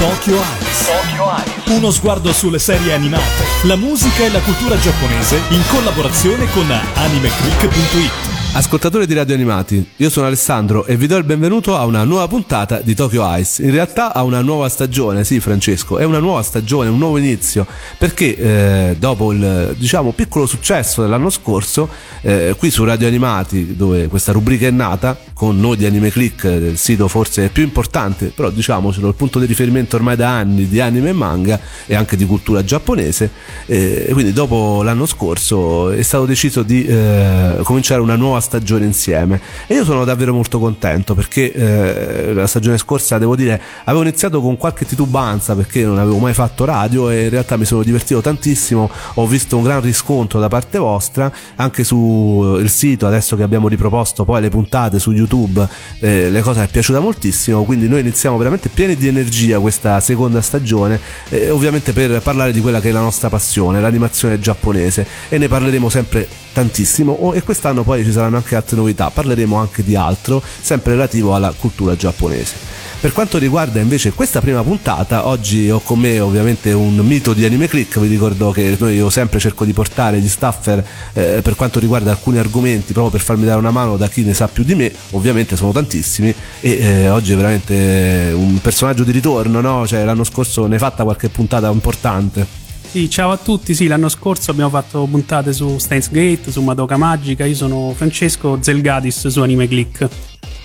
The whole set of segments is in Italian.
Tokyo Eyes. Uno sguardo sulle serie animate, la musica e la cultura giapponese in collaborazione con animeclick.it. Ascoltatori di Radio Animati, io sono Alessandro e vi do il benvenuto a una nuova puntata di Tokyo Ice. In realtà a una nuova stagione, sì Francesco, è una nuova stagione, un nuovo inizio, perché eh, dopo il diciamo piccolo successo dell'anno scorso, eh, qui su Radio Animati, dove questa rubrica è nata, con noi di Anime Click, del sito forse più importante, però diciamocelo, il punto di riferimento ormai da anni di anime e manga e anche di cultura giapponese, eh, quindi dopo l'anno scorso è stato deciso di eh, cominciare una nuova stagione insieme. E io sono davvero molto contento perché eh, la stagione scorsa devo dire avevo iniziato con qualche titubanza perché non avevo mai fatto radio e in realtà mi sono divertito tantissimo. Ho visto un gran riscontro da parte vostra anche sul sito adesso che abbiamo riproposto poi le puntate su youtube eh, le cose è piaciuta moltissimo quindi noi iniziamo veramente pieni di energia questa seconda stagione eh, ovviamente per parlare di quella che è la nostra passione l'animazione giapponese. E ne parleremo sempre tantissimo. Oh, e quest'anno poi ci saranno anche altre novità, parleremo anche di altro, sempre relativo alla cultura giapponese. Per quanto riguarda invece questa prima puntata, oggi ho con me ovviamente un mito di Anime Click, vi ricordo che noi io sempre cerco di portare gli staffer eh, per quanto riguarda alcuni argomenti, proprio per farmi dare una mano da chi ne sa più di me, ovviamente sono tantissimi e eh, oggi è veramente un personaggio di ritorno, no? Cioè l'anno scorso ne hai fatta qualche puntata importante. Sì, ciao a tutti. Sì, l'anno scorso abbiamo fatto puntate su Steins Gate, su Madoka Magica. Io sono Francesco Zelgadis su Anime Click.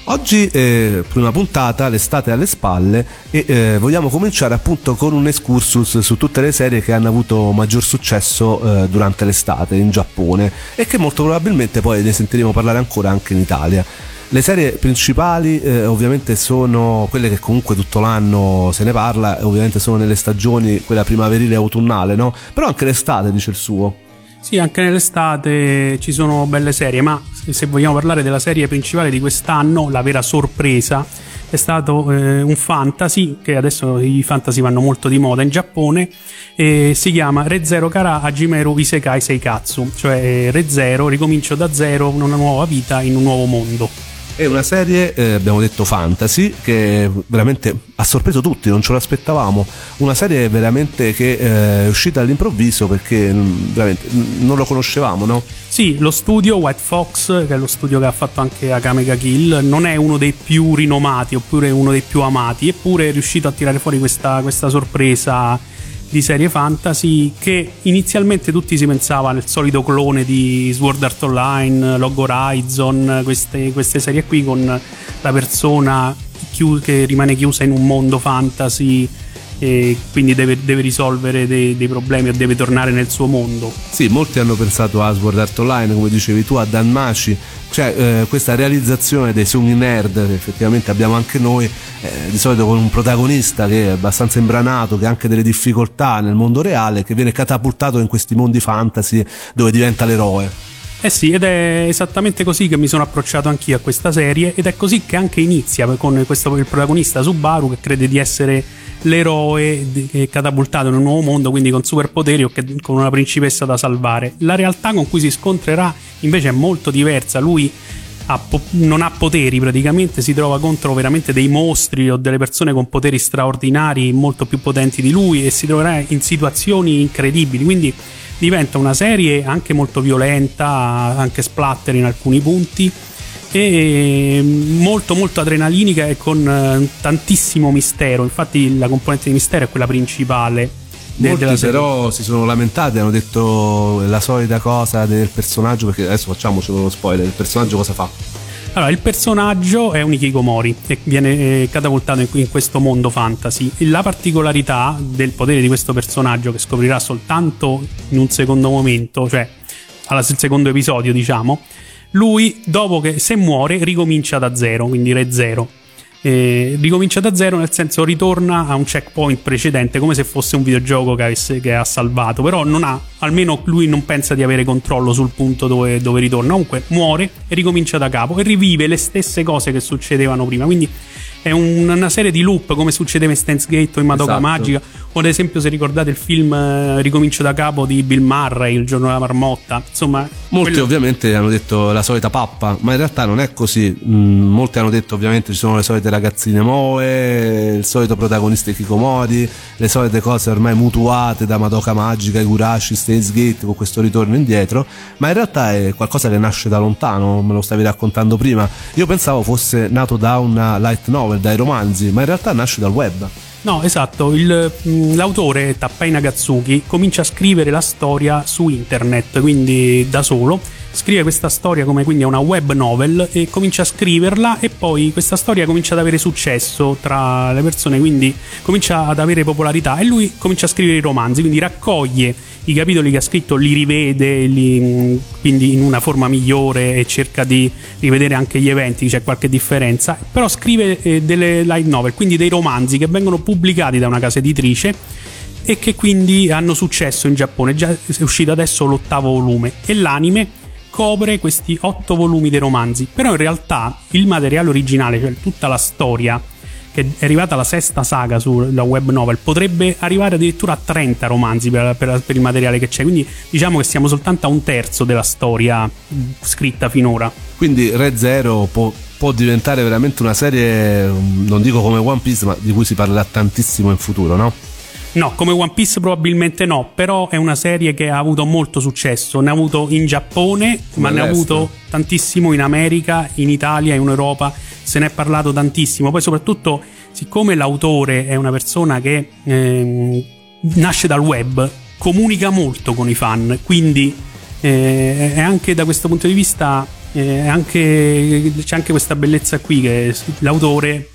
Oggi, eh, prima puntata, l'estate alle spalle e eh, vogliamo cominciare appunto con un excursus su tutte le serie che hanno avuto maggior successo eh, durante l'estate in Giappone e che molto probabilmente poi ne sentiremo parlare ancora anche in Italia. Le serie principali eh, ovviamente sono quelle che comunque tutto l'anno se ne parla, ovviamente sono nelle stagioni, quella primaverile e autunnale, no? Però anche l'estate dice il suo. Sì, anche nell'estate ci sono belle serie, ma se vogliamo parlare della serie principale di quest'anno, la vera sorpresa è stato eh, un fantasy, che adesso i fantasy vanno molto di moda in Giappone, e si chiama Re Zero Kara Hajimeru Isekai Seikatsu, cioè Re Zero, ricomincio da zero una nuova vita in un nuovo mondo. È una serie, eh, abbiamo detto fantasy, che veramente ha sorpreso tutti, non ce l'aspettavamo. Una serie veramente che eh, è uscita all'improvviso perché mm, veramente non lo conoscevamo, no? Sì, lo studio White Fox, che è lo studio che ha fatto anche Akamega Kill, non è uno dei più rinomati oppure uno dei più amati, eppure è riuscito a tirare fuori questa, questa sorpresa di serie fantasy che inizialmente tutti si pensava nel solito clone di Sword Art Online, Log Horizon, queste, queste serie qui con la persona che rimane chiusa in un mondo fantasy e quindi deve, deve risolvere dei, dei, problemi o deve tornare nel suo mondo. Sì, molti hanno pensato a Sword Art Online, come dicevi tu, a Dan Maci, cioè eh, questa realizzazione dei sogni nerd che effettivamente abbiamo anche noi, eh, di solito con un protagonista che è abbastanza imbranato, che ha anche delle difficoltà nel mondo reale, che viene catapultato in questi mondi fantasy dove diventa l'eroe. Eh sì, ed è esattamente così che mi sono approcciato anch'io a questa serie ed è così che anche inizia con questo, il protagonista Subaru che crede di essere l'eroe che catapultato in un nuovo mondo, quindi con superpoteri o con una principessa da salvare. La realtà con cui si scontrerà invece è molto diversa. Lui ha po- non ha poteri praticamente, si trova contro veramente dei mostri o delle persone con poteri straordinari molto più potenti di lui e si troverà in situazioni incredibili. Quindi diventa una serie anche molto violenta, anche splatter in alcuni punti e molto molto adrenalinica e con eh, tantissimo mistero. Infatti la componente di mistero è quella principale. Molti però si sono lamentati, hanno detto la solita cosa del personaggio, perché adesso facciamoci lo spoiler, il personaggio cosa fa? Allora, il personaggio è un Ikikomori e viene eh, catapultato in, questo mondo fantasy. La particolarità del potere di questo personaggio, che scoprirà soltanto in un secondo momento, cioè al secondo episodio, diciamo, lui dopo che se muore ricomincia da zero, quindi re zero. Eh, ricomincia da zero nel senso ritorna a un checkpoint precedente come se fosse un videogioco che, avesse, che ha salvato. Però non ha almeno lui non pensa di avere controllo sul punto dove, dove ritorna. Comunque muore e ricomincia da capo e rivive le stesse cose che succedevano prima. Quindi è un, una serie di loop come succedeva in Stance Gate o in Madoka Esatto. Magica o ad esempio se ricordate il film eh, Ricomincio da capo di Bill Murray Il giorno della marmotta insomma Molti quello- ovviamente hanno detto la solita pappa, ma in realtà non è così. Mm, molti hanno detto ovviamente ci sono le solite ragazzine moe, il solito protagonista Kikomori, le solite cose ormai mutuate da Madoka Magica, Igurashi, Gate con questo ritorno indietro, ma in realtà è qualcosa che nasce da lontano, me lo stavi raccontando prima. Io pensavo fosse nato da una light novel, dai romanzi, ma in realtà nasce dal web. No, esatto, il, mh, l'autore Tappei Nagatsuki comincia a scrivere la storia su internet, quindi da solo. Scrive questa storia come quindi una web novel e comincia a scriverla e poi questa storia comincia ad avere successo tra le persone, quindi comincia ad avere popolarità e lui comincia a scrivere i romanzi, quindi raccoglie i capitoli che ha scritto, li rivede, li, quindi in una forma migliore e cerca di rivedere anche gli eventi, c'è qualche differenza, però scrive eh, delle light novel, quindi dei romanzi che vengono pubblicati da una casa editrice e che quindi hanno successo in Giappone, già è uscito adesso l'ottavo volume e l'anime copre questi otto volumi dei romanzi, però in realtà il materiale originale, cioè tutta la storia che è arrivata alla sesta saga sulla web novel, potrebbe arrivare addirittura a 30 romanzi per, per- per il materiale che c'è, quindi diciamo che siamo soltanto a un terzo della storia scritta finora. Quindi Red Zero può, può diventare veramente una serie, non dico come One Piece, ma di cui si parlerà tantissimo in futuro, no? No, come One Piece probabilmente no, però è una serie che ha avuto molto successo, ne ha avuto in Giappone, ma ne ha avuto tantissimo in America, in Italia, in Europa, se ne è parlato tantissimo, poi soprattutto siccome l'autore è una persona che ehm, nasce dal web, comunica molto con i fan, quindi eh, è anche da questo punto di vista eh, anche- c'è anche questa bellezza qui che l'autore eh,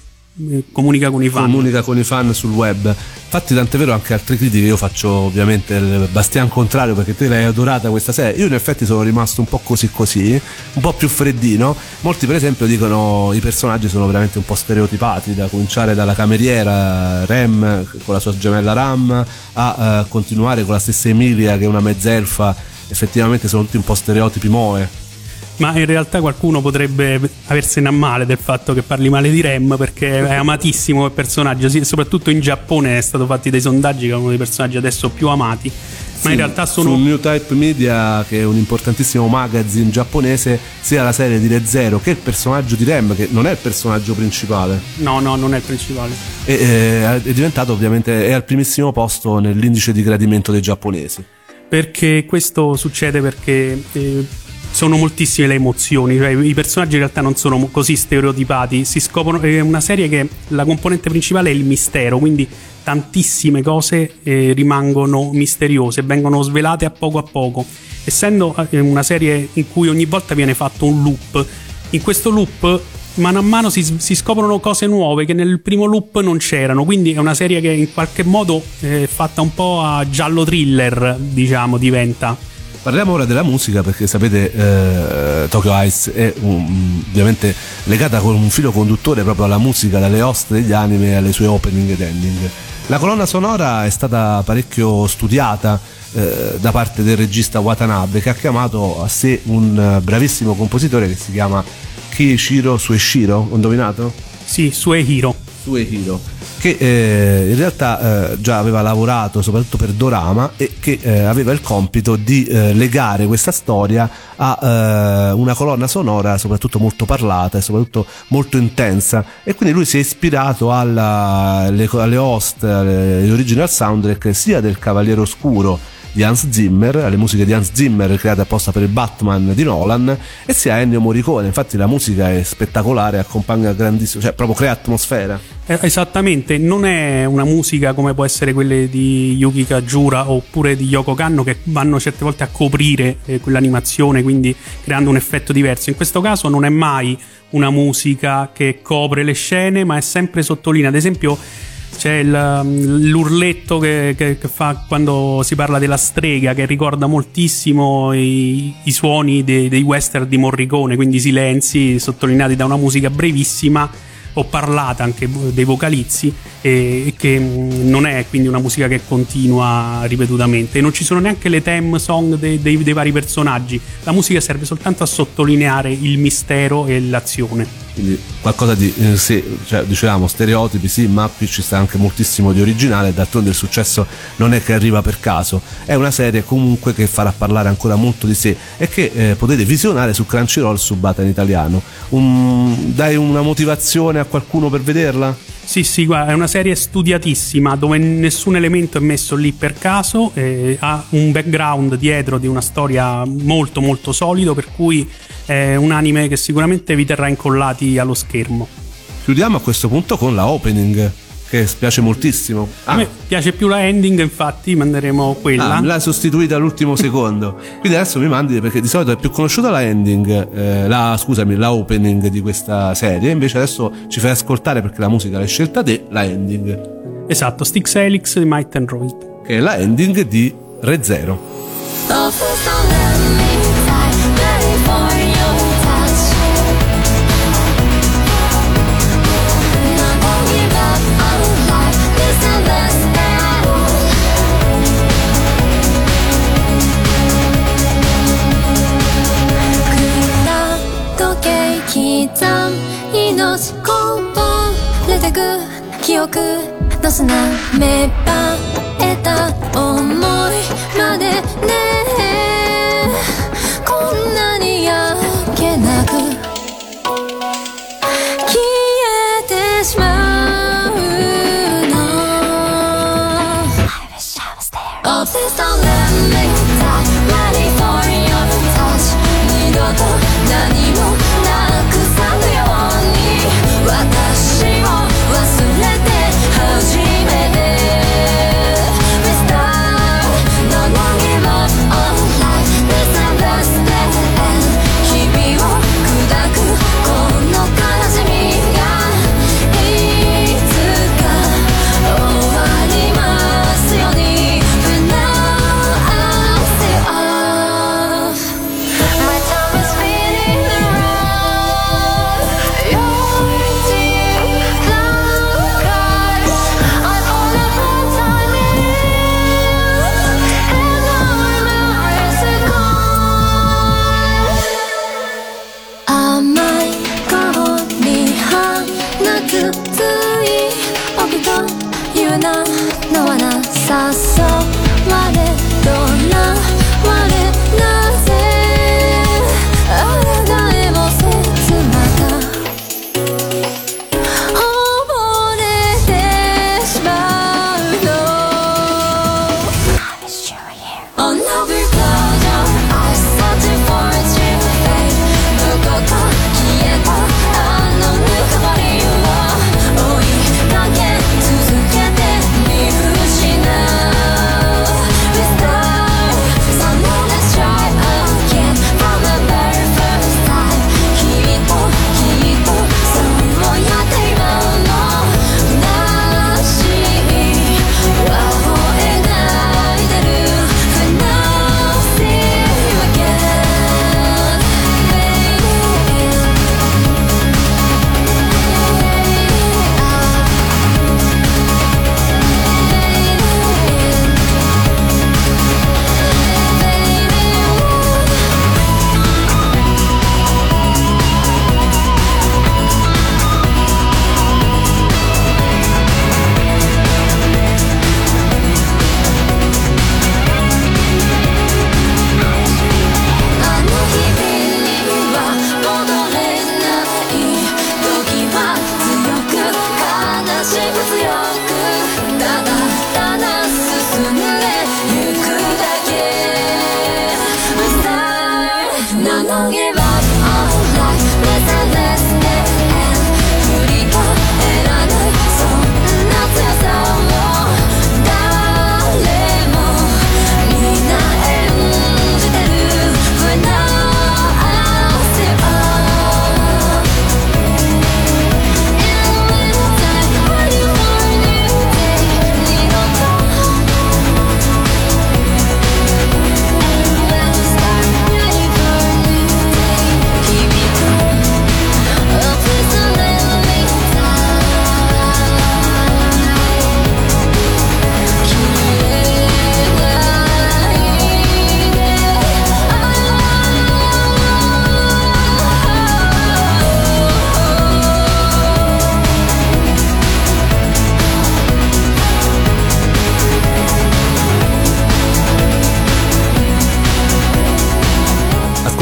comunica con i fan. comunica con i fan sul web. Infatti, tant'è vero anche altre critiche. Io faccio ovviamente il bastian contrario perché te l'hai adorata questa serie. Io, in effetti, sono rimasto un po' così così, un po' più freddino. Molti, per esempio, dicono i personaggi sono veramente un po' stereotipati, da cominciare dalla cameriera Rem con la sua gemella Ram a eh, continuare con la stessa Emilia che è una mezzelfa. Effettivamente sono tutti un po' stereotipi moe. Ma in realtà qualcuno potrebbe aversene a male del fatto che parli male di Rem perché è amatissimo quel personaggio, sì, soprattutto in Giappone è stato fatti dei sondaggi che è uno dei personaggi adesso più amati. Ma in realtà sono Su New Type Media, che è un importantissimo magazine giapponese, sia la serie di Re Zero che il personaggio di Rem, che non è il personaggio principale, No, no, non è il principale. e, eh, è diventato ovviamente è al primissimo posto nell'indice di gradimento dei giapponesi. Perché questo succede perché eh, sono moltissime le emozioni, cioè i personaggi in realtà non sono così stereotipati, si scoprono, è una serie che la componente principale è il mistero, quindi tantissime cose eh, rimangono misteriose, vengono svelate a poco a poco. Essendo eh, una serie in cui ogni volta viene fatto un loop, in questo loop mano a mano si, si scoprono cose nuove che nel primo loop non c'erano, quindi è una serie che in qualche modo è fatta un po' a giallo thriller, diciamo, diventa. Parliamo ora della musica perché sapete eh, Tokyo Ice è un- ovviamente legata con un filo conduttore proprio alla musica, dalle host degli anime alle sue opening ed ending. La colonna sonora è stata parecchio studiata eh, da parte del regista Watanabe che ha chiamato a sé un eh, bravissimo compositore che si chiama Kishiro Sueshiro, ho indovinato? Sì, Suehiro che eh, in realtà eh, già aveva lavorato soprattutto per Dorama e che eh, aveva il compito di eh, legare questa storia a eh, una colonna sonora soprattutto molto parlata e soprattutto molto intensa. E quindi lui si è ispirato alla, alle, alle host, alle, original soundtrack sia del Cavaliere Oscuro di Hans Zimmer, alle musiche di Hans Zimmer create apposta per il Batman di Nolan e sia Ennio Morricone, infatti la musica è spettacolare, accompagna grandissimo, cioè proprio crea atmosfera. Eh, Esattamente, non è una musica come può essere quelle di Yuki Kajura oppure di Yoko Kanno che vanno certe volte a coprire eh, quell'animazione, quindi creando un effetto diverso. In questo caso non è mai una musica che copre le scene, ma è sempre sottolinea. Ad esempio, c'è il- l'urletto che, che- che fa quando si parla della strega, che ricorda moltissimo i, i suoni dei, dei western di Morricone, quindi silenzi sottolineati da una musica brevissima o parlata anche dei vocalizzi e che mm, non è quindi una musica che continua ripetutamente. Non ci sono neanche le theme song dei, dei, dei vari personaggi, la musica serve soltanto a sottolineare il mistero e l'azione. Quindi qualcosa di eh, sì, cioè, dicevamo stereotipi sì ma qui ci sta anche moltissimo di originale. D'altronde il successo non è che arriva per caso. È una serie comunque che farà parlare ancora molto di sé e che eh, potete visionare su Crunchyroll subata in italiano. Un, dai una motivazione a qualcuno per vederla? Sì, sì, guarda, è una serie studiatissima dove nessun elemento è messo lì per caso, eh, ha un background dietro di una storia molto molto solido, per cui è un anime che sicuramente vi terrà incollati allo schermo. Chiudiamo a questo punto con la opening che piace moltissimo. Ah. A me piace più la ending, infatti manderemo quella. Ah, l'ha sostituita all'ultimo secondo. Quindi adesso mi mandi perché di solito è più conosciuta la ending, eh, la, scusami, la opening di questa serie, invece adesso ci fai ascoltare perché la musica l'hai scelta te, la ending. Esatto, Stix Helix di Might and Royd. Che è la ending di Re Zero. 刻みのしこぼれてく記憶の砂芽生えた思いまでね。I saw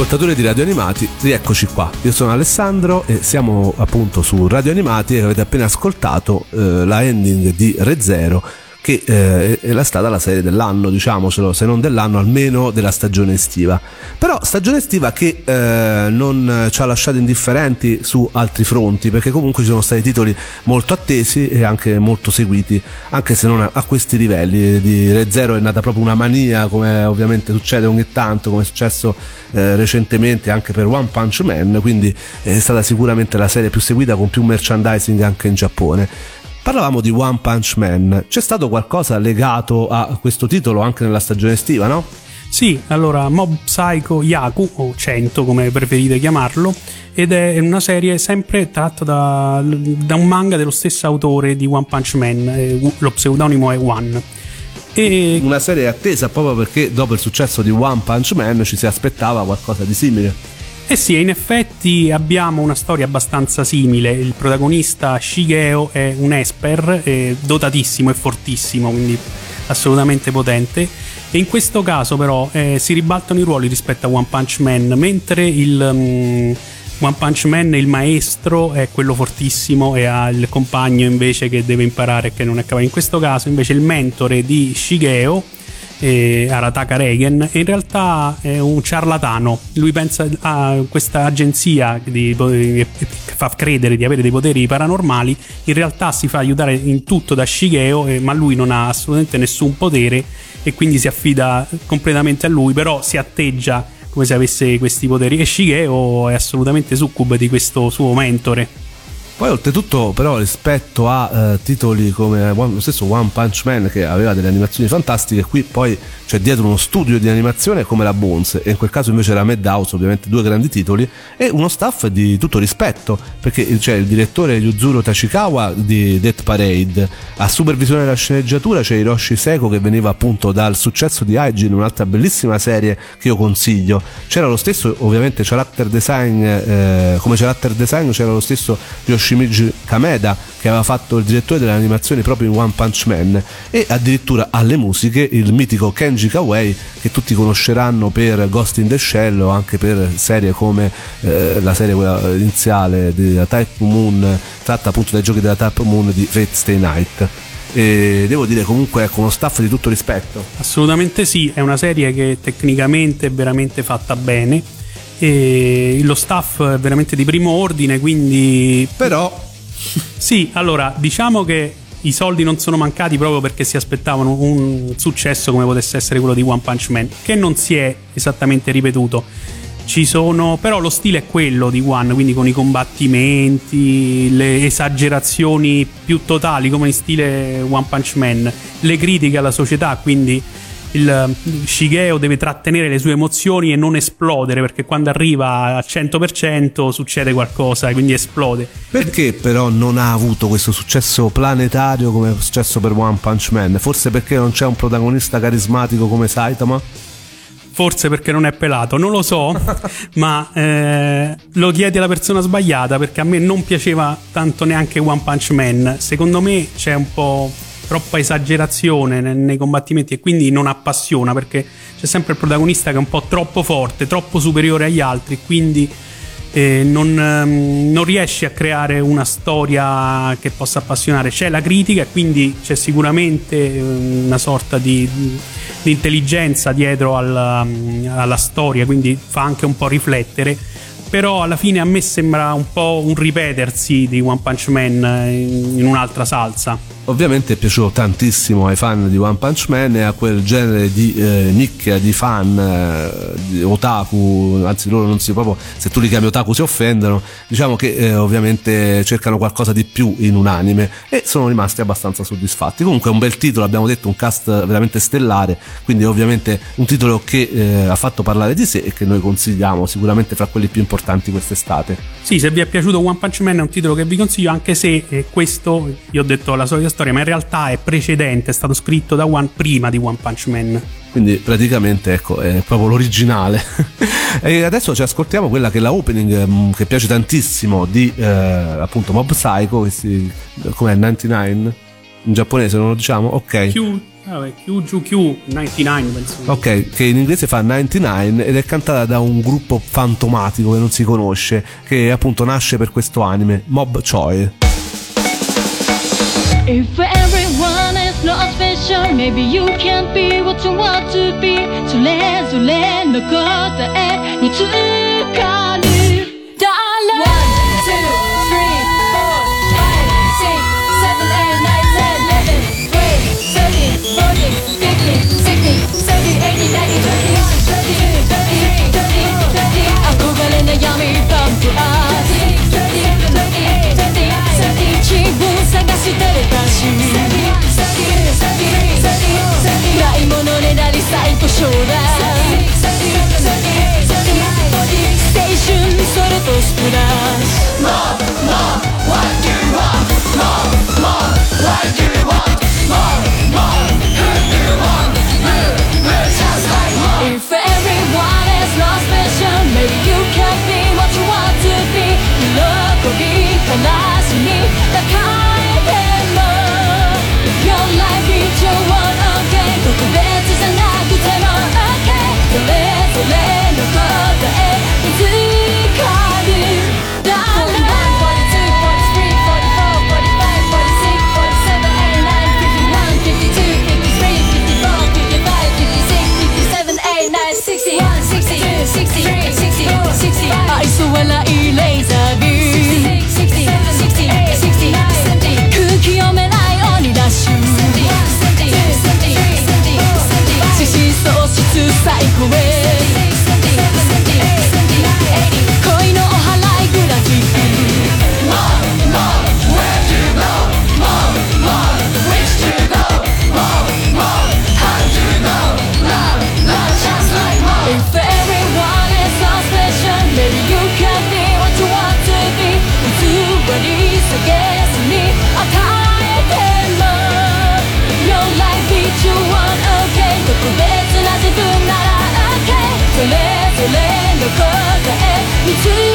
ascoltatori di Radio Animati, rieccoci qua. Io sono Alessandro e siamo appunto su Radio Animati e avete appena ascoltato eh, la ending di Re Zero che eh, è stata la serie dell'anno, diciamocelo, se non dell'anno almeno della stagione estiva. Però stagione estiva che eh, non ci ha lasciato indifferenti su altri fronti, perché comunque ci sono stati titoli molto attesi e anche molto seguiti, anche se non a questi livelli. Di Re Zero è nata proprio una mania, come ovviamente succede ogni tanto, come è successo eh, recentemente anche per One Punch Man, quindi è stata sicuramente la serie più seguita con più merchandising anche in Giappone. Parlavamo di One Punch Man, c'è stato qualcosa legato a questo titolo anche nella stagione estiva, no? Sì, allora Mob Psycho Yaku, o 100 come preferite chiamarlo, ed è una serie sempre tratta da, da un manga dello stesso autore di One Punch Man, eh, lo pseudonimo è One. E... Una serie attesa proprio perché dopo il successo di One Punch Man ci si aspettava qualcosa di simile. Eh sì, in effetti abbiamo una storia abbastanza simile. Il protagonista Shigeo è un esper, è dotatissimo e fortissimo, quindi assolutamente potente. E in questo caso, però, eh, si ribaltano i ruoli rispetto a One Punch Man, mentre il. Um, One Punch Man, il maestro, è quello fortissimo e ha il compagno invece che deve imparare che non è capace. In questo caso, invece, il mentore di Shigeo eh, Arataka Reagan, in realtà è un ciarlatano. Lui pensa a questa agenzia di, che fa credere di avere dei poteri paranormali, in realtà si fa aiutare in tutto da Shigeo, eh, ma lui non ha assolutamente nessun potere e quindi si affida completamente a lui, però si atteggia come se avesse questi poteri e Shigeo è assolutamente succube di questo suo mentore. Poi oltretutto però rispetto a eh, titoli come lo stesso One Punch Man che aveva delle animazioni fantastiche, qui poi c'è dietro uno studio di animazione come la Bones e in quel caso invece era Madhouse, ovviamente due grandi titoli e uno staff di tutto rispetto perché c'è il direttore Yuzuru Tachikawa di Death Parade, a supervisione della sceneggiatura c'è Hiroshi Seko che veniva appunto dal successo di Hygiene, un'altra bellissima serie che io consiglio. C'era lo stesso ovviamente character design, eh, come character design c'era lo stesso Yoshi Shimizu Kameda che aveva fatto il direttore delle animazioni proprio in One Punch Man e addirittura alle musiche il mitico Kenji Kawei che tutti conosceranno per Ghost in the Shell o anche per serie come eh, la serie iniziale della Type Moon tratta appunto dai giochi della Type Moon di Fate Stay Night. E devo dire comunque ecco uno staff di tutto rispetto. Assolutamente sì è una serie che tecnicamente è veramente fatta bene e lo staff è veramente di primo ordine, quindi... Però... sì, allora, diciamo che i soldi non sono mancati proprio perché si aspettavano un successo come potesse essere quello di One Punch Man, che non si è esattamente ripetuto. Ci sono, però lo stile è quello di One, quindi con i combattimenti, le esagerazioni più totali come in stile One Punch Man, le critiche alla società, quindi il Shigeo deve trattenere le sue emozioni e non esplodere perché quando arriva al 100% succede qualcosa e quindi esplode. Perché però non ha avuto questo successo planetario come è successo per One Punch Man? Forse perché non c'è un protagonista carismatico come Saitama? Forse perché non è pelato, non lo so, ma eh, lo chiedi alla persona sbagliata perché a me non piaceva tanto neanche One Punch Man. Secondo me c'è un po' troppa esagerazione nei, nei combattimenti e quindi non appassiona perché c'è sempre il protagonista che è un po' troppo forte, troppo superiore agli altri, quindi eh, non, ehm, non, riesce a creare una storia che possa appassionare. C'è la critica e quindi c'è sicuramente ehm, una sorta di, di intelligenza dietro alla, alla storia, quindi fa anche un po' riflettere però alla fine a me sembra un po' un ripetersi di One Punch Man in un'altra salsa ovviamente è piaciuto tantissimo ai fan di One Punch Man e a quel genere di eh, nicchia di fan eh, di otaku anzi loro non si proprio se tu li chiami otaku si offendono diciamo che eh, ovviamente cercano qualcosa di più in un anime e sono rimasti abbastanza soddisfatti. Comunque è un bel titolo abbiamo detto un cast veramente stellare quindi ovviamente un titolo che eh, ha fatto parlare di sé e che noi consigliamo sicuramente fra quelli più importanti quest'estate. Sì se vi è piaciuto One Punch Man è un titolo che vi consiglio anche se eh, questo io ho detto la solita storia, ma in realtà è precedente, è stato scritto da One prima di One Punch Man. Quindi praticamente ecco, è proprio l'originale. e adesso ci ascoltiamo quella che è la opening mm, che piace tantissimo di eh, appunto Mob Psycho, che si, com'è 99? in giapponese non lo diciamo? Ok. Vabbè, QGQ99 penso. Ok, che in inglese fa 99 ed è cantata da un gruppo fantomatico che non si conosce, che appunto nasce per questo anime, Mob Choi. If everyone is not special, maybe you can't be what you want to be. それぞれの答えにつかる。Darling. One, two, so that to you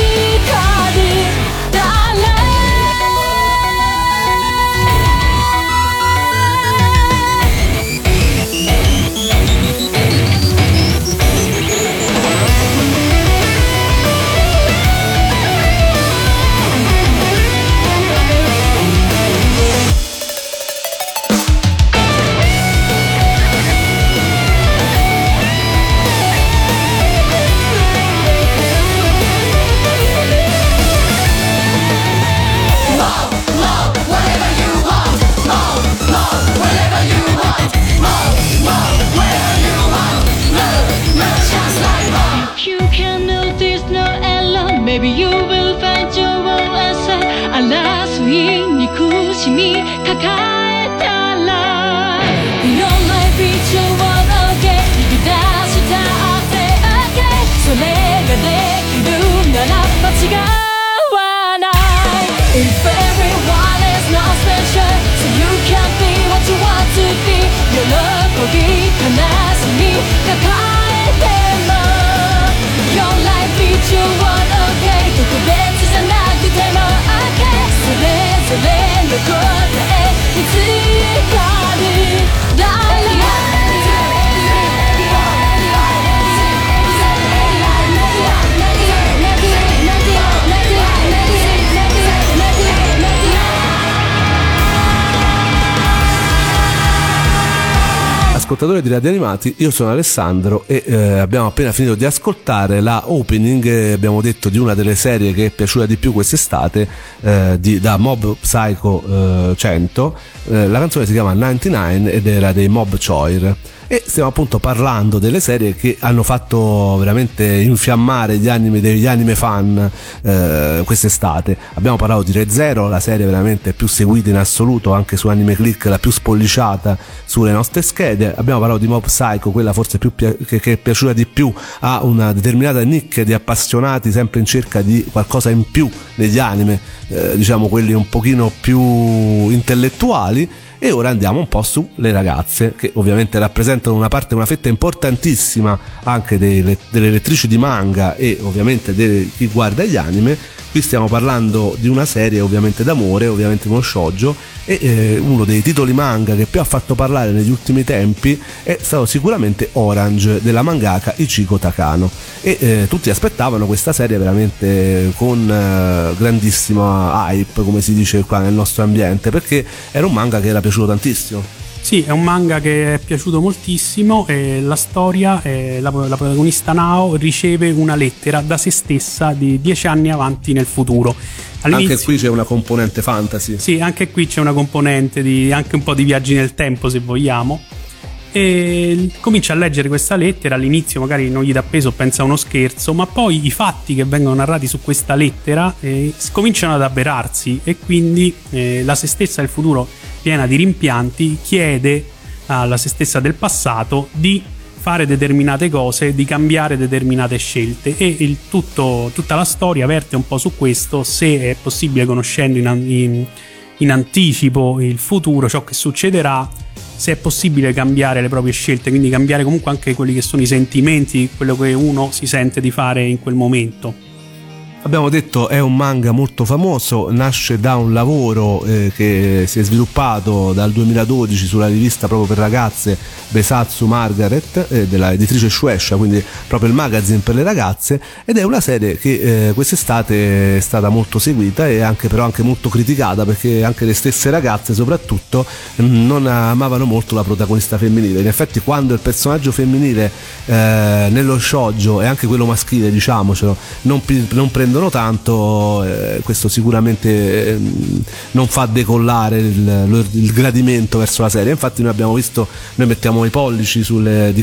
喜び悲しみ抱えても Your life is your one okay 特別じゃなくても okay それぞれの答え見つか Ascoltatori di Radio Animati, io sono Alessandro e eh, abbiamo appena finito di ascoltare la opening, eh, abbiamo detto di una delle serie che è piaciuta di più quest'estate, eh, di- da Mob Psycho eh, 100. Eh, la canzone si chiama 99 ed era dei Mob Choir. E stiamo appunto parlando delle serie che hanno fatto veramente infiammare gli anime degli anime fan eh, quest'estate. Abbiamo parlato di Re Zero, la serie veramente più seguita in assoluto, anche su Anime Click, la più spolliciata sulle nostre schede. Abbiamo parlato di Mob Psycho, quella forse pia- che, che è piaciuta di più a una determinata nicchia di appassionati sempre in cerca di qualcosa in più negli anime, eh, diciamo quelli un pochino più intellettuali. E ora andiamo un po' sulle ragazze, che ovviamente rappresentano una parte, una fetta importantissima anche delle, delle lettrici di manga e ovviamente di chi guarda gli anime, Qui stiamo parlando di una serie ovviamente d'amore, ovviamente uno shoujo e eh, uno dei titoli manga che più ha fatto parlare negli ultimi tempi è stato sicuramente Orange della mangaka Ichiko Takano e eh, tutti aspettavano questa serie veramente con eh, grandissima hype come si dice qua nel nostro ambiente perché era un manga che era piaciuto tantissimo. Sì, è un manga che è piaciuto moltissimo e la storia, è la, la protagonista Nao riceve una lettera da se stessa di dieci anni avanti nel futuro. Anche qui c'è una componente fantasy. Sì, anche qui c'è una componente di anche un po' di viaggi nel tempo, se vogliamo. E comincia a leggere questa lettera. All'inizio, magari non gli dà peso, pensa a uno scherzo, ma poi i fatti che vengono narrati su questa lettera eh, cominciano ad avverarsi. E quindi eh, la se stessa del futuro, piena di rimpianti, chiede alla se stessa del passato di fare determinate cose, di cambiare determinate scelte e tutto, tutta la storia verte un po' su questo, se è possibile conoscendo in, in, in anticipo il futuro, ciò che succederà, se è possibile cambiare le proprie scelte, quindi cambiare comunque anche quelli che sono i sentimenti, quello che uno si sente di fare in quel momento. Abbiamo detto è un manga molto famoso, nasce da un lavoro eh, che si è sviluppato dal 2012 sulla rivista proprio per ragazze Besatsu Margaret eh, della editrice Shueisha, quindi proprio il magazine per le ragazze ed è una serie che eh, quest'estate è stata molto seguita e anche però anche molto criticata perché anche le stesse ragazze soprattutto non amavano molto la protagonista femminile. In effetti quando il personaggio femminile eh, nello shoujo e anche quello maschile, diciamocelo, non, non prende prendono tanto, eh, questo sicuramente eh, non fa decollare il, il, gradimento verso la serie. Infatti, noi abbiamo visto, noi mettiamo i pollici sulle,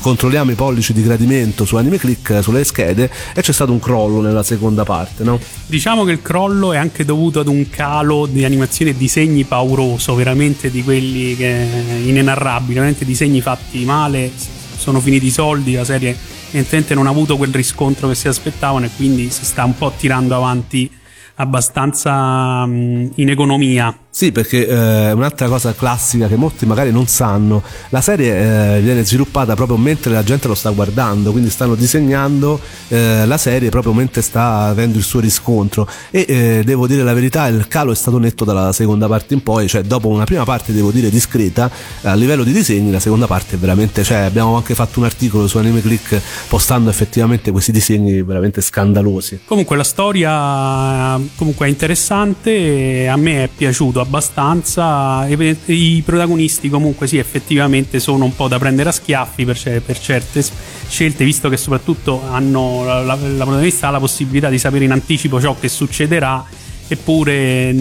controlliamo i pollici di gradimento su Anime Click, sulle schede, e c'è stato un crollo nella seconda parte. No? Diciamo che il crollo è anche dovuto ad un calo di animazione e disegni pauroso, veramente di quelli che inenarrabili, veramente disegni fatti male. Sono finiti i soldi, la serie evidentemente non ha avuto quel riscontro che si aspettavano e quindi si sta un po' tirando avanti abbastanza in economia sì, perché eh, un'altra cosa classica che molti magari non sanno, la serie eh, viene sviluppata proprio mentre la gente lo sta guardando, quindi stanno disegnando eh, la serie proprio mentre sta avendo il suo riscontro e eh, devo dire la verità, il calo è stato netto dalla seconda parte in poi, cioè dopo una prima parte devo dire discreta, a livello di disegni la seconda parte è veramente, cioè abbiamo anche fatto un articolo su Anime Click postando effettivamente questi disegni veramente scandalosi. Comunque la storia comunque è interessante, a me è piaciuto abbastanza. I protagonisti, comunque, sì, effettivamente sono un po' da prendere a schiaffi per, per certe scelte, visto che soprattutto hanno la, la, la protagonista ha la possibilità di sapere in anticipo ciò che succederà eppure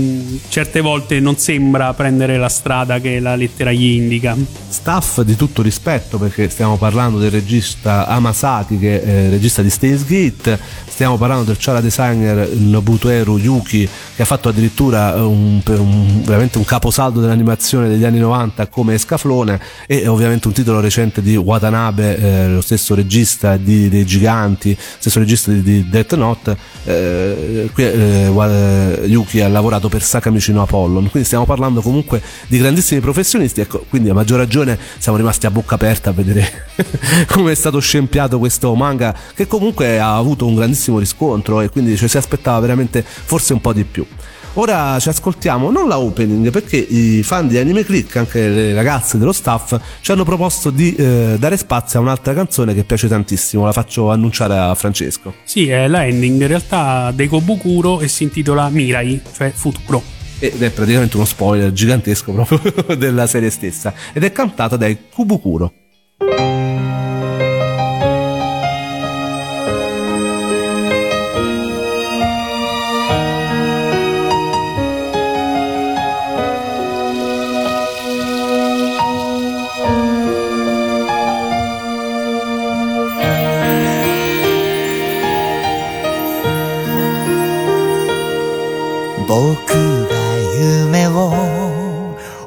certe volte non sembra prendere la strada che la lettera gli indica. Staff di tutto rispetto perché stiamo parlando del regista Amasaki che è regista di Stains Gate, stiamo parlando del Chara designer Nobuteru Yuki che ha fatto addirittura un, un, veramente un caposaldo dell'animazione degli anni 90 come Scaflone e ovviamente un titolo recente di Watanabe, eh, lo stesso regista di, dei Giganti, stesso regista di, di Death Note. Eh, qui, eh, Yuki ha lavorato per Sakamicino Apollon, quindi stiamo parlando comunque di grandissimi professionisti, ecco, quindi a maggior ragione siamo rimasti a bocca aperta a vedere come è stato scempiato questo manga che comunque ha avuto un grandissimo riscontro e quindi cioè, si aspettava veramente forse un po' di più. Ora ci ascoltiamo non la opening perché i fan di Anime Click, anche le ragazze dello staff, ci hanno proposto di eh, dare spazio a un'altra canzone che piace tantissimo. La faccio annunciare a Francesco. Sì, è la ending in realtà dei Kobukuro e si intitola Mirai, cioè futuro. Ed è praticamente uno spoiler gigantesco proprio della serie stessa. Ed è cantata dai Kubukuro.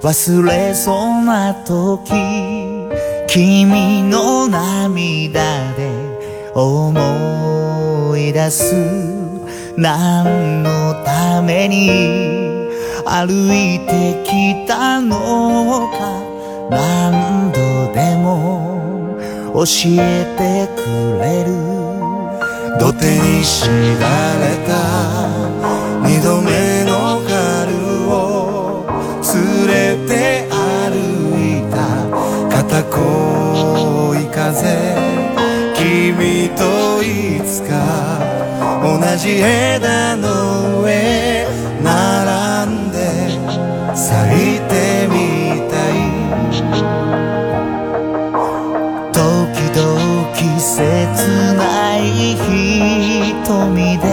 忘れそうな時君の涙で思い出す。何のために歩いてきたのか何度でも教えてくれる。土手に知られた二度目の肩こい風君といつか同じ枝の上並んで咲いてみたい。時々切ない瞳で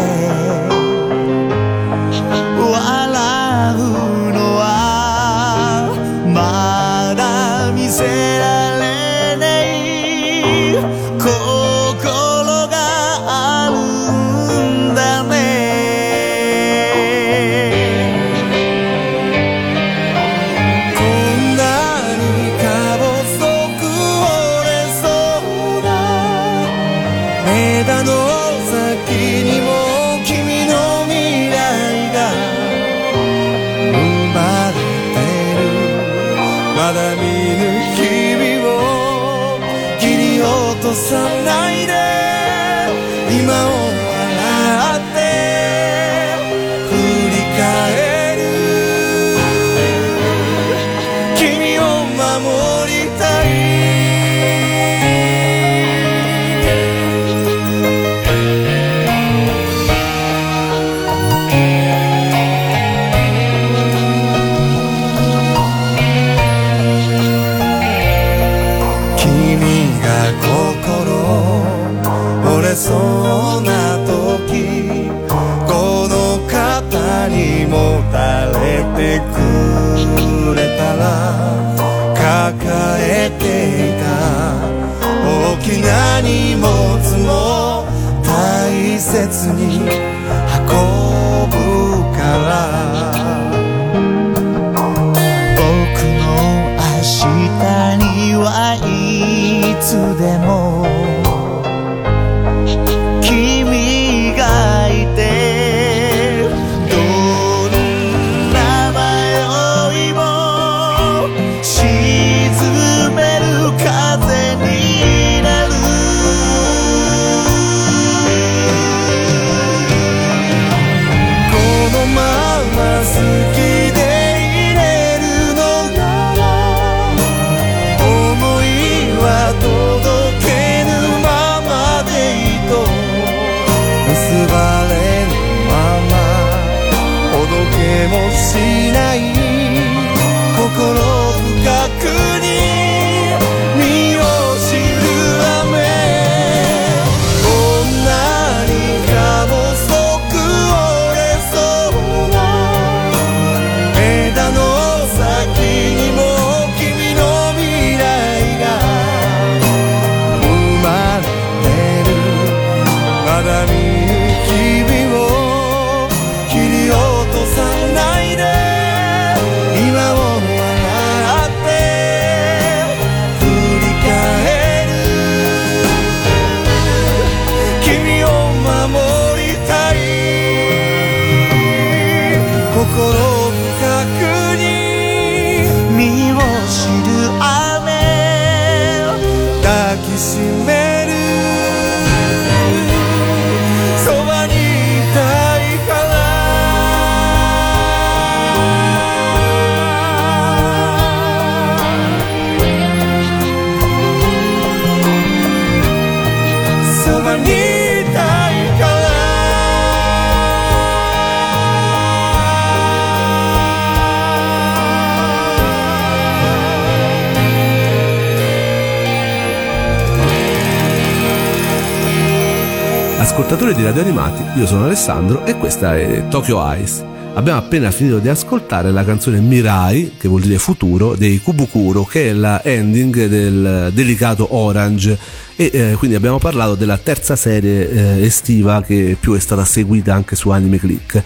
に運ぶから。僕の明日にはいつでも Ascoltatori di Radio Animati, io sono Alessandro e questa è Tokyo Ice. Abbiamo appena finito di ascoltare la canzone Mirai, che vuol dire futuro, dei Kubukuro, che è la ending del delicato Orange. E eh, quindi abbiamo parlato della terza serie eh, estiva che più è stata seguita anche su Anime Click.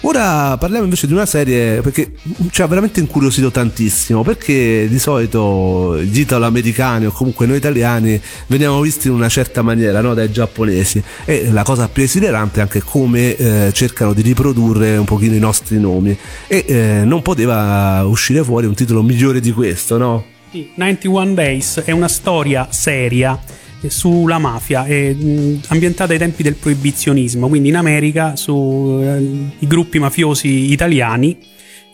Ora parliamo invece di una serie perché ci ha veramente incuriosito tantissimo, perché di solito gli italo-americani o comunque noi italiani veniamo visti in una certa maniera no, dai giapponesi e la cosa più esilerante è anche come eh, cercano di riprodurre un pochino i nostri nomi e eh, non poteva uscire fuori un titolo migliore di questo, no? Sì, 91 Days è una storia seria sulla mafia, è mh, ambientata ai tempi del proibizionismo, quindi in America sui gruppi mafiosi italiani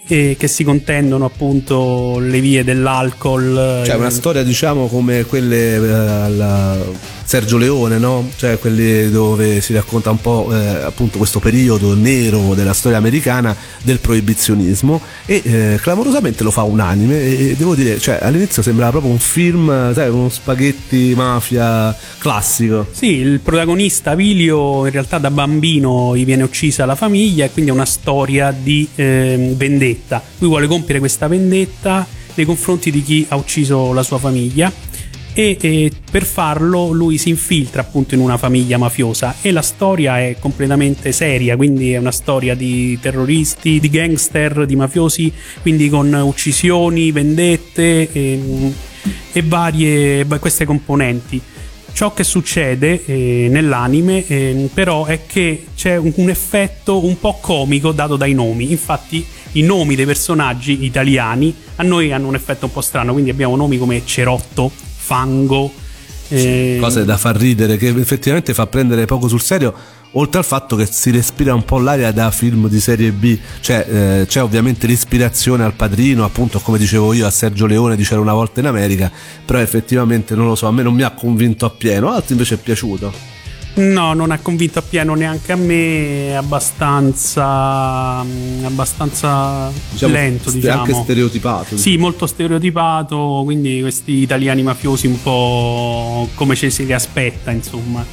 eh, che si contendono appunto le vie dell'alcol. Cioè, eh, una storia, diciamo, come quelle eh, alla Sergio Leone, no? Cioè, quelle dove si racconta un po' eh, appunto questo periodo nero della storia americana del proibizionismo e eh, clamorosamente lo fa unanime e, devo dire, cioè, all'inizio sembrava proprio un film, sai, uno spaghetti mafia classico. Sì, il protagonista Vilio in realtà da bambino gli viene uccisa la famiglia e quindi è una storia di ehm, vendetta. Lui vuole compiere questa vendetta nei confronti di chi ha ucciso la sua famiglia e, e per farlo lui si infiltra appunto in una famiglia mafiosa e la storia è completamente seria, quindi è una storia di terroristi, di gangster, di mafiosi, quindi con uccisioni, vendette e, e varie queste componenti. Ciò che succede eh, nell'anime eh, però è che c'è un, un effetto un po' comico dato dai nomi, infatti i nomi dei personaggi italiani a noi hanno un effetto un po' strano, quindi abbiamo nomi come Cerotto, Fango, eh, Cose da far ridere, che effettivamente fa prendere poco sul serio. Oltre al fatto che si respira un po' l'aria da film di serie B, cioè eh, c'è ovviamente l'ispirazione al padrino, appunto come dicevo io a Sergio Leone di C'era una volta in America, però effettivamente non lo so, a me non mi ha convinto appieno, altri invece è piaciuto. No, non ha convinto appieno neanche a me, è abbastanza, mm, abbastanza lento, st- diciamo. Anche stereotipato. Sì, molto stereotipato, quindi questi italiani mafiosi un po' come ci si li aspetta, insomma.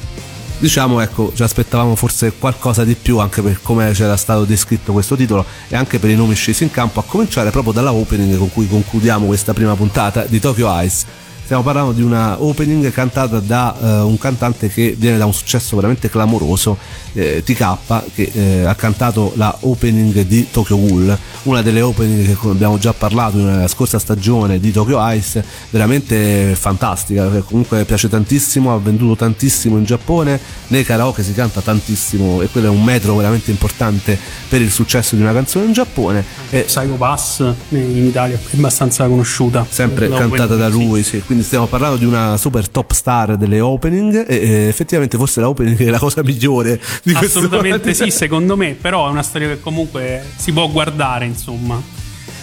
Diciamo, ecco, ci aspettavamo forse qualcosa di più anche per come c'era stato descritto questo titolo e anche per i nomi scesi in campo, a cominciare proprio dalla opening con cui concludiamo questa prima puntata di Tokyo Ice. Stiamo parlando di una opening cantata da eh, un cantante che viene da un successo veramente clamoroso, eh, TK, che eh, ha cantato la opening di Tokyo Ghoul, una delle opening che abbiamo già parlato nella scorsa stagione di Tokyo Ice, veramente fantastica, comunque piace tantissimo, ha venduto tantissimo in Giappone, nei karaoke si canta tantissimo e quello è un metro veramente importante per il successo di una canzone in Giappone. E Psycho Pass eh, in Italia è abbastanza conosciuta. sempre cantata da lui, sì. Quindi stiamo parlando di una super top star delle opening e, e effettivamente forse la opening è la cosa migliore di questo Assolutamente sì, secondo me, però è una storia che comunque si può guardare, insomma.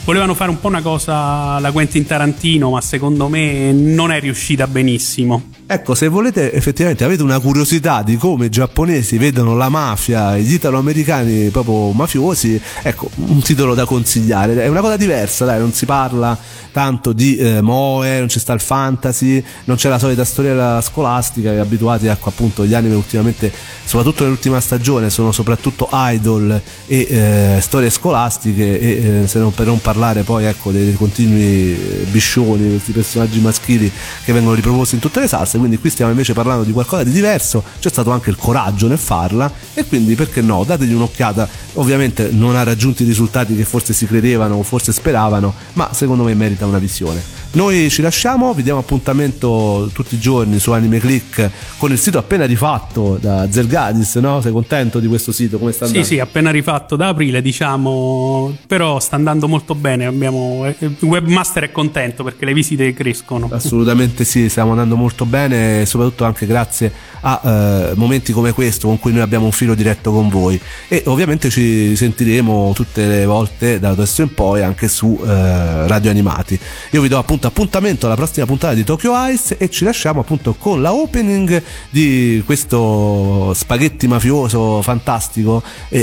Volevano fare un po' una cosa la Quentin Tarantino, ma secondo me non è riuscita benissimo. Ecco, se volete effettivamente avete una curiosità di come i giapponesi vedono la mafia, gli italoamericani proprio mafiosi, ecco, un titolo da consigliare. È una cosa diversa, dai, non si parla tanto di eh, Moe, non c'è sta il fantasy, non c'è la solita storia scolastica, che abituati ecco, appunto gli anime ultimamente, soprattutto nell'ultima stagione, sono soprattutto idol e eh, storie scolastiche e eh, se non per non parlare poi ecco dei continui eh, biscioni, questi personaggi maschili che vengono riproposti in tutte le salse, quindi qui stiamo invece parlando di qualcosa di diverso, c'è stato anche il coraggio nel farla e quindi perché no, dategli un'occhiata, ovviamente non ha raggiunto i risultati che forse si credevano o forse speravano, ma secondo me merita una visione. Noi ci lasciamo, vi diamo appuntamento tutti i giorni su Anime Click con il sito appena rifatto da Zergadis, no? Sei contento di questo sito? Come sta Sì, andando? sì, appena rifatto da aprile, diciamo, però sta andando molto bene. Abbiamo, eh, il webmaster è contento perché le visite crescono. Assolutamente sì, stiamo andando molto bene, soprattutto anche grazie a eh, momenti come questo con cui noi abbiamo un filo diretto con voi e ovviamente ci sentiremo tutte le volte da adesso in poi anche su eh, Radio Animati. Io vi do appunto appuntamento alla prossima puntata di Tokyo Ice e ci lasciamo appunto con la opening di questo spaghetti mafioso fantastico e,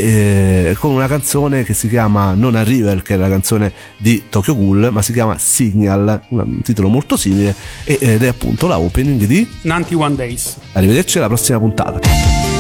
eh, con una canzone che si chiama Non a River, che è la canzone di Tokyo Ghoul, ma si chiama Signal, un titolo molto simile e- ed è appunto la opening di 91 Days. Arrivederci alla prossima puntata.